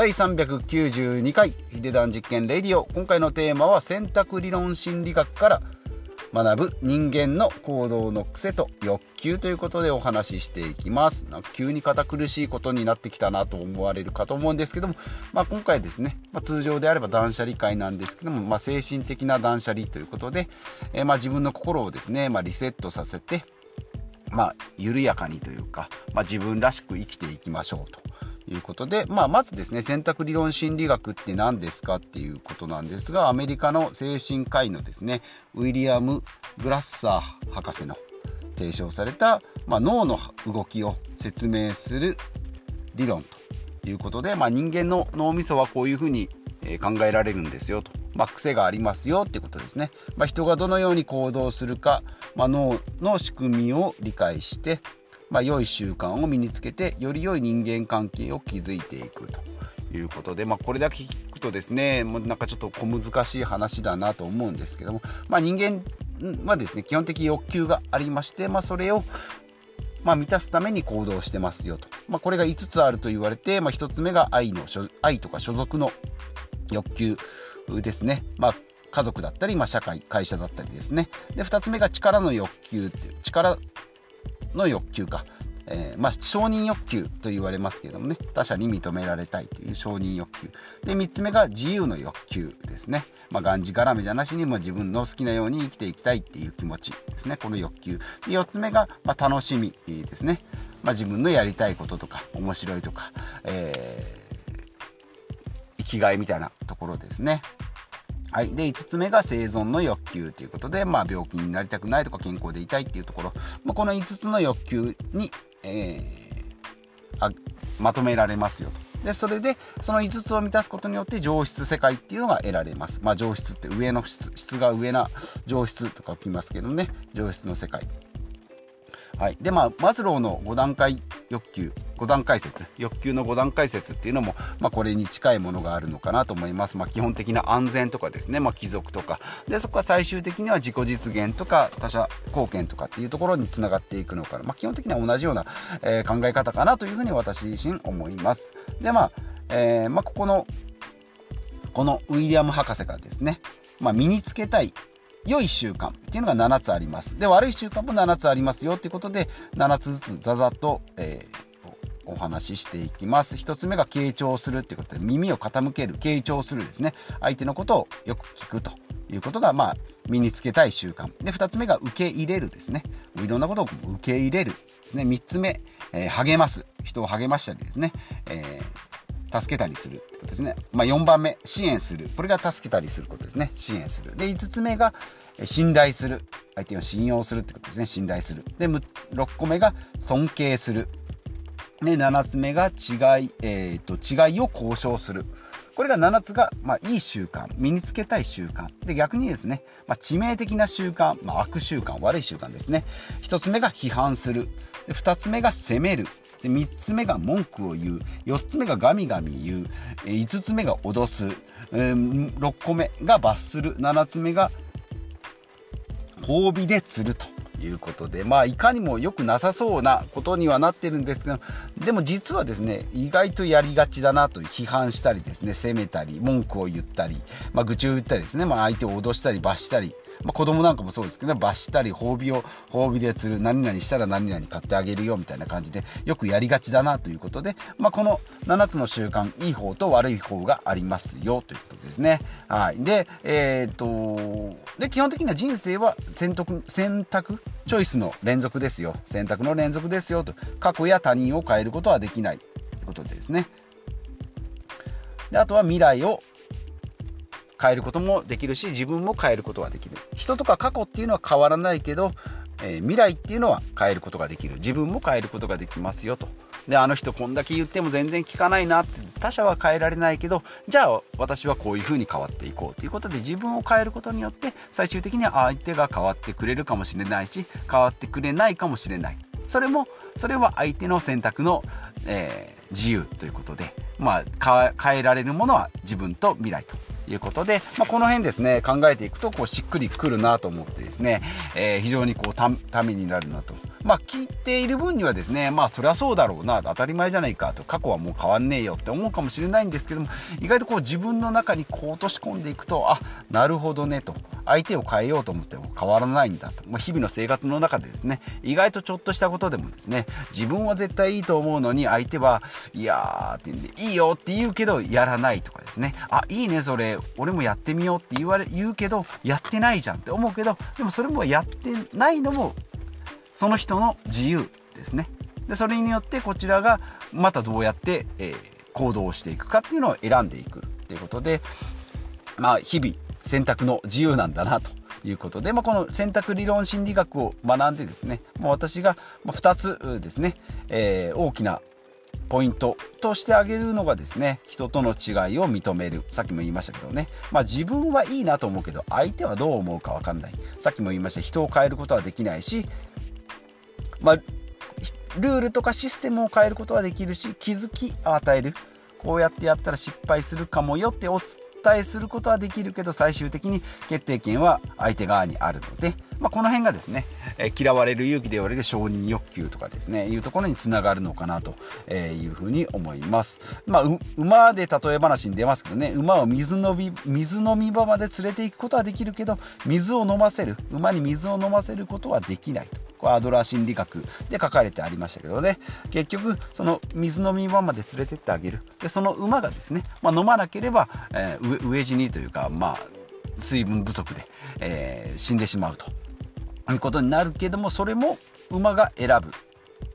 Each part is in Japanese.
第392回ヒデ実験レディオ。今回のテーマは選択理論心理学から学ぶ人間の行動の癖と欲求ということでお話ししていきます。なんか急に堅苦しいことになってきたなと思われるかと思うんですけども、まあ、今回ですね、まあ、通常であれば断捨離会なんですけども、まあ、精神的な断捨離ということで、えー、ま自分の心をですね、まリセットさせてまあ、緩やかにというか、まあ、自分らしく生きていきましょうと。いうことで、まあ、まずですね、選択理論心理学って何ですかっていうことなんですが、アメリカの精神科医のですね、ウィリアム・グラッサー博士の提唱された、まあ、脳の動きを説明する理論ということで、まあ、人間の脳みそはこういうふうに考えられるんですよと、まあ、癖がありますよってことですね、ま、人がどのように行動するか、ま、脳の仕組みを理解してまあ、良い習慣を身につけてより良い人間関係を築いていくということで、まあ、これだけ聞くとですねもうなんかちょっと小難しい話だなと思うんですけども、まあ、人間はですね基本的欲求がありまして、まあ、それをまあ、満たすために行動してますよと、まあ、これが5つあると言われて、まあ、1つ目が愛の愛とか所属の欲求ですね、まあ、家族だったり、まあ、社会会社だったりですね。で2つ目が力の欲求っていう力の欲求か。えー、まあ、承認欲求と言われますけどもね、他者に認められたいという承認欲求。で、3つ目が自由の欲求ですね。まあ、がんじがらめじゃなしにも自分の好きなように生きていきたいっていう気持ちですね。この欲求。で、4つ目が、まあ、楽しみですね。まあ、自分のやりたいこととか、面白いとか、えー、生きがいみたいなところですね。はい。で、5つ目が生存の欲求ということで、まあ、病気になりたくないとか健康でいたいっていうところ、まあ、この5つの欲求に、えー、あまとめられますよと。で、それで、その5つを満たすことによって上質世界っていうのが得られます。まあ、上質って上の質、質が上な上質とか置きますけどね、上質の世界。はい、でまあマズローの5段階欲求5段階説欲求の5段階説っていうのも、まあ、これに近いものがあるのかなと思います、まあ、基本的な安全とかですね、まあ、貴族とか。でそこは最終的には自己実現とか他者貢献とかっていうところにつながっていくのかな、まあ、基本的には同じような、えー、考え方かなというふうに私自身思います。でまあ、えー、まあ、ここのこのウィリアム博士がですね、まあ、身につけたい良い習慣っていうのが7つあります。で、悪い習慣も7つありますよっていうことで、7つずつざざっと、えー、お話ししていきます。1つ目が傾聴するっていうことで、耳を傾ける、傾聴するですね。相手のことをよく聞くということが、まあ、身につけたい習慣。で、2つ目が受け入れるですね。いろんなことを受け入れるですね。3つ目、えー、励ます。人を励ましたりですね。えー助けたりするってことですね。まあ、4番目、支援する。これが助けたりすることですね。支援する。で、5つ目が、信頼する。相手を信用するってことですね。信頼する。で、6個目が尊敬する。で、7つ目が違い、えっ、ー、と、違いを交渉する。これが7つが、まあ、いい習慣、身につけたい習慣。で、逆にですね、まあ、致命的な習慣、まあ、悪習慣、悪い習慣ですね。1つ目が批判する。2つ目が責める。で3つ目が文句を言う。4つ目がガミガミ言う5つ目が脅す。6個目が罰する。7つ目が褒美で釣ると。いうことでまあいかにも良くなさそうなことにはなってるんですけどでも実はですね意外とやりがちだなと批判したりですね責めたり文句を言ったり、まあ、愚痴を言ったりですね、まあ、相手を脅したり罰したりまあ、子供なんかもそうですけど、罰したり、褒美を、褒美で釣る、何々したら何々買ってあげるよ、みたいな感じで、よくやりがちだなということで、まあ、この7つの習慣、いい方と悪い方がありますよ、ということですね。はい。で、えー、っと、で、基本的には人生は選択、選択、チョイスの連続ですよ。選択の連続ですよ、と。過去や他人を変えることはできない。ということでですね。であとは未来を変えることもできるし自分も変えることができる人とか過去っていうのは変わらないけど、えー、未来っていうのは変えることができる自分も変えることができますよとであの人こんだけ言っても全然聞かないなって他者は変えられないけどじゃあ私はこういう風に変わっていこうということで自分を変えることによって最終的には相手が変わってくれるかもしれないし変わってくれないかもしれないそれもそれは相手の選択の、えー、自由ということでまあ変えられるものは自分と未来ということで、まあ、この辺ですね、考えていくと、こう、しっくりくるなと思ってですね、えー、非常にこう、ためになるなと。まあ聞いている分にはですねまあそりゃそうだろうな当たり前じゃないかと過去はもう変わんねえよって思うかもしれないんですけども意外とこう自分の中にこう落とし込んでいくとあなるほどねと相手を変えようと思っても変わらないんだと、まあ、日々の生活の中でですね意外とちょっとしたことでもですね自分は絶対いいと思うのに相手はいやーって言うんでいいよって言うけどやらないとかですねあいいねそれ俺もやってみようって言われ言うけどやってないじゃんって思うけどでもそれもやってないのもその人の自由ですね。でそれによってこちらがまたどうやって、えー、行動をしていくかっていうのを選んでいくっていうことでまあ日々選択の自由なんだなということで、まあ、この選択理論心理学を学んでですね、もう私が2つですね、えー、大きなポイントとしてあげるのがですね人との違いを認める。さっきも言いましたけどね、まあ、自分はいいなと思うけど相手はどう思うか分かんない。さっきも言いました。人を変えることはできないし、まあ、ルールとかシステムを変えることはできるし気づきを与える。こうやってやったら失敗するかもよってお伝えすることはできるけど最終的に決定権は相手側にあるので、まあ、この辺がですね、えー、嫌われる勇気で言われる承認欲求とかですねいうところにつながるのかなというふうに思います、まあ、馬で例え話に出ますけどね馬を水飲み水飲み場まで連れていくことはできるけど水を飲ませる馬に水を飲ませることはできないと。これアドラー心理学で書かれてありましたけどね。結局その水飲み場まで連れてってあげる。でその馬がですね、まあ、飲まなければ、えー、飢え死にというかまあ水分不足で、えー、死んでしまうと。いうことになるけどもそれも馬が選ぶ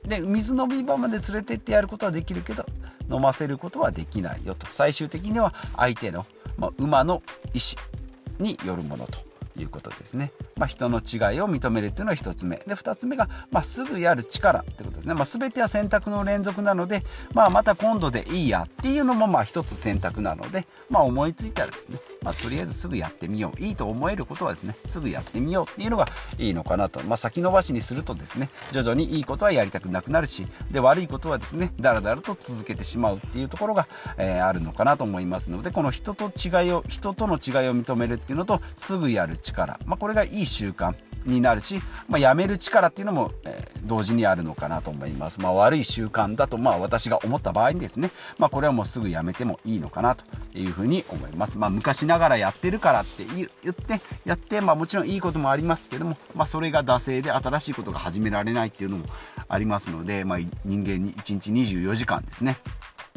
で水飲み場まで連れてってやることはできるけど飲ませることはできないよと最終的には相手の、まあ、馬の意思によるものということですね。まあ、人の違いを認めるっていうのは1つ目。で、2つ目が、まあ、すぐやる力ってことですね。まあ、全ては選択の連続なので、まあ、また今度でいいやっていうのも、まあ、1つ選択なので、まあ、思いついたらですね、まあ、とりあえずすぐやってみよう。いいと思えることはですね、すぐやってみようっていうのがいいのかなと。まあ、先延ばしにするとですね、徐々にいいことはやりたくなくなるし、で、悪いことはですね、だらだらと続けてしまうっていうところが、えー、あるのかなと思いますので、この人と違いを、人との違いを認めるっていうのと、すぐやる力、まあ、これがいい習慣になるし、まあ、やめる力っていうのも、えー、同時にあるのかなと思います。まあ、悪い習慣だと、まあ、私が思った場合にですね、まあ、これはもうすぐやめてもいいのかなというふうに思います。まあ、昔ながらやってるからって言ってやって、まあ、もちろんいいこともありますけども、まあ、それが惰性で新しいことが始められないっていうのもありますので、まあ、人間に1日24時間ですね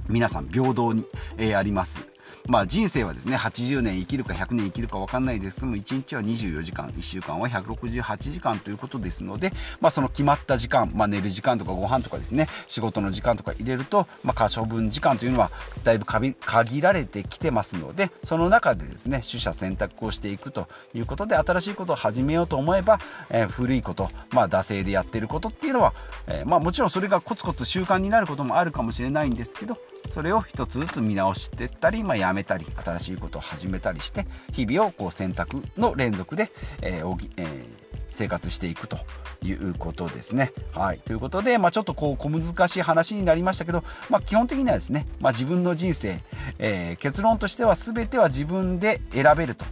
皆さん平等に、えー、あります。まあ人生はですね、80年生きるか100年生きるか分かんないです。けども、1日は24時間、1週間は168時間ということですので、まあその決まった時間、まあ寝る時間とかご飯とかですね、仕事の時間とか入れると、ま可処分時間というのはだいぶ限られてきてますので、その中でですね、取捨選択をしていくということで、新しいことを始めようと思えば、えー、古いこと、まあ惰性でやってることっていうのは、えー、まあもちろんそれがコツコツ習慣になることもあるかもしれないんですけど、それを一つずつ見直していったり、まあ、やめたり新しいことを始めたりして日々をこう選択の連続で、えーえー、生活していくということですね。はい。ということで、まあ、ちょっとこう小難しい話になりましたけど、まあ、基本的にはですね、まあ、自分の人生、えー、結論としては全ては自分で選べると。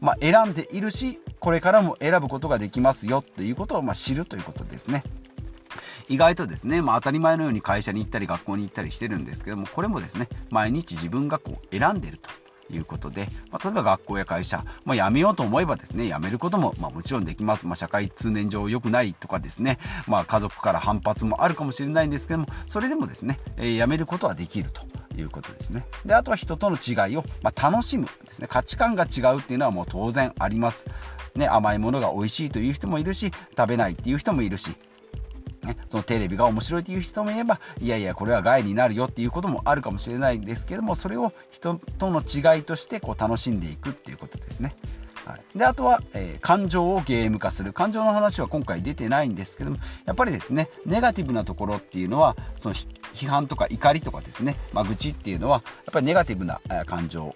まあ、選んでいるし、これからも選ぶことができますよということをま知るということですね。意外とですね、まあ、当たり前のように会社に行ったり学校に行ったりしてるんですけどもこれもですね毎日自分がこう選んでるということで、まあ、例えば学校や会社、まあ、辞めようと思えばですね辞めることも、まあ、もちろんできます、まあ、社会通念上良くないとかですね、まあ、家族から反発もあるかもしれないんですけどもそれでもですね、えー、辞めることはできるということですね。であとは人との違いを、まあ、楽しむですね。価値観が違うっていうのはもう当然あります。ね、甘いものが美味しいという人もいるし食べないっていう人もいるしね、そのテレビが面白いという人もいればいやいやこれは害になるよっていうこともあるかもしれないんですけどもそれを人との違いとしてこう楽しんでいくっていうことですね。はい、であとは、えー、感情をゲーム化する感情の話は今回出てないんですけどもやっぱりですねネガティブなところっていうのはその批判とか怒りとかですね、まあ、愚痴っていうのはやっぱりネガティブな感情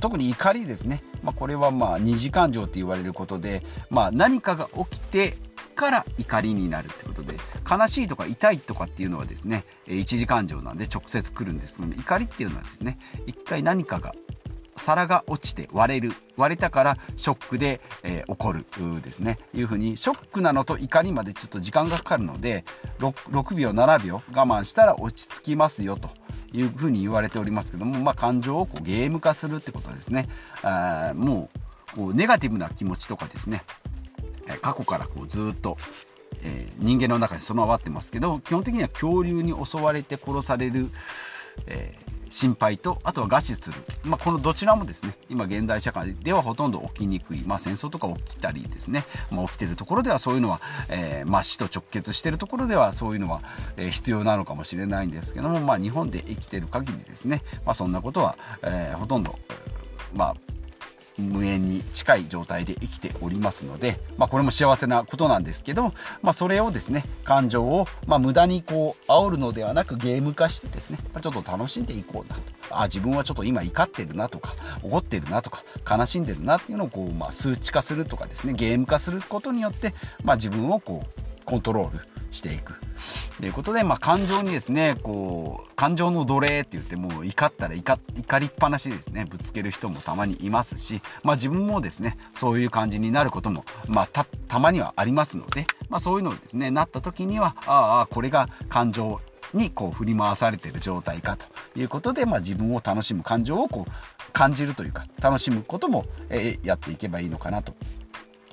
特に怒りですね、まあ、これはまあ二次感情って言われることで、まあ、何かが起きてから怒りになるってことで悲しいとか痛いとかっていうのはですね一次感情なんで直接来るんですけど怒りっていうのはですね一回何かが皿が落ちて割れる割れたからショックで、えー、起こるですね。いうふうにショックなのと怒りまでちょっと時間がかかるので 6, 6秒7秒我慢したら落ち着きますよというふうに言われておりますけども、まあ、感情をこうゲーム化するってことですね。あもうこうネガティブな気持ちとかですね。過去からこうずっとえ、人間の中に備わってますけど基本的には恐竜に襲われて殺される、えー、心配とあとは餓死する、まあ、このどちらもですね今現代社会ではほとんど起きにくい、まあ、戦争とか起きたりですね、まあ、起きてるところではそういうのは、えー、まあ、死と直結してるところではそういうのは、え、必要なのかもしれないんですけども、まあ、日本で生きてる限りですね、まあ、そんなことは、えー、ほとんど、まあ無縁に近い状態で生きておりますので、まあ、これも幸せなことなんですけど、まあ、それをですね感情を、まあ、無駄にこう煽るのではなくゲーム化してですねちょっと楽しんでいこうなと。あ自分はちょっと今怒ってるなとか怒ってるなとか悲しんでるなっていうのをこう、ま、数値化するとかですねゲーム化することによって、ま、自分をこうコントロールしていく。ということで、まあ、感情にですねこう感情の奴隷って言ってもう怒ったら怒怒りっぱなしですね。ぶつける人もたまにいますし、まあ、自分もですねそういう感じになることも、まあ、たたまにはありますので、まあ、そういうのをですねなった時にはああこれが感情にこう振り回されている状態かということで、まあ、自分を楽しむ感情をこう感じるというか楽しむことも、えー、やっていけばいいのかなと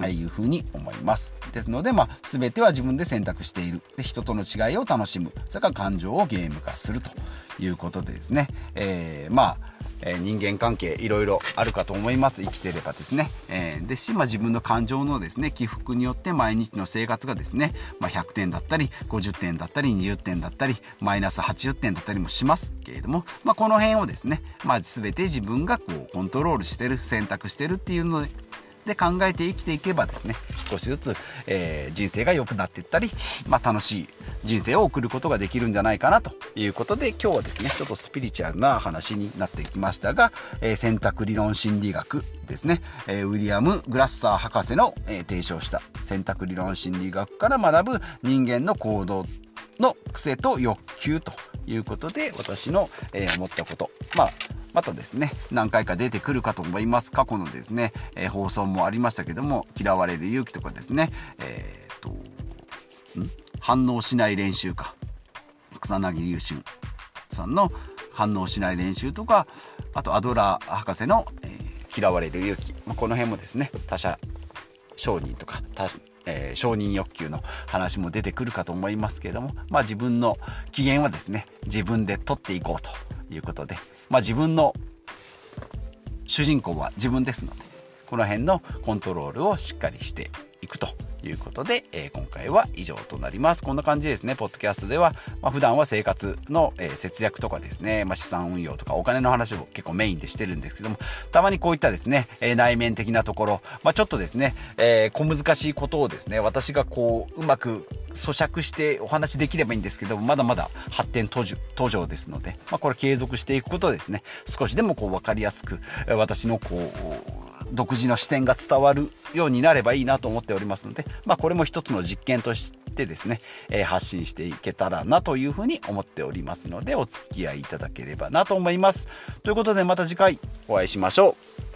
いうふうに思います。ですので、まあ、全ては自分で選択している。で、人との違いを楽しむ。それから感情をゲーム化するということでですね、えー、まあ、え、人間関係いろいろあるかと思います生きてればですね、えー、ですし、まあ、自分の感情のですね起伏によって毎日の生活がですね、まあ、100点だったり50点だったり20点だったりマイナス80点だったりもしますけれども、まあ、この辺をですね、まあ、全て自分がこうコントロールしてる選択してるっていうのでで考えて生きていけばですね少しずつ、えー、人生が良くなっていったり、まあ、楽しい人生を送ることができるんじゃないかなということで今日はですねちょっとスピリチュアルな話になってきましたが、えー、選択理論心理学ですね、えー、ウィリアム・グラッサー博士の、え提唱した選択理論心理学から学ぶ人間の行動の癖と欲求ということで私の、え思ったこと。まあまたですね何回か出てくるかと思います過去のですね、えー、放送もありましたけども嫌われる勇気とかですねえー、っとん？反応しない練習か。草薙龍春さんの反応しない練習とかあとアドラー博士の、え、嫌われる勇気、まあ、この辺もですね他者承認とか他者えー、承認欲求の話も出てくるかと思いますけれども、まあ、自分の機嫌はですね自分で取っていこうということで、まあ、自分の主人公は自分ですのでこの辺のコントロールをしっかりしていくということで、えー、今回は以上となります。こんな感じですね、ポッドキャストでは、まあ、普段は生活の、えー、節約とかですね、まあ、資産運用とかお金の話を結構メインでしてるんですけども、たまにこういったですね、えー、内面的なところ、まあ、ちょっとですね、え小難しいことをですね、私がこう、うまく咀嚼してお話できればいいんですけどまだまだ発展途上ですので、まあ、これ継続していくことですね少しでもこう分かりやすく私のこう独自の視点が伝わるようになればいいなと思っておりますので、まあ、これも一つの実験としてですね、えー、発信していけたらなというふうに思っておりますのでお付き合いいただければなと思います。ということでまた次回お会いしましょう。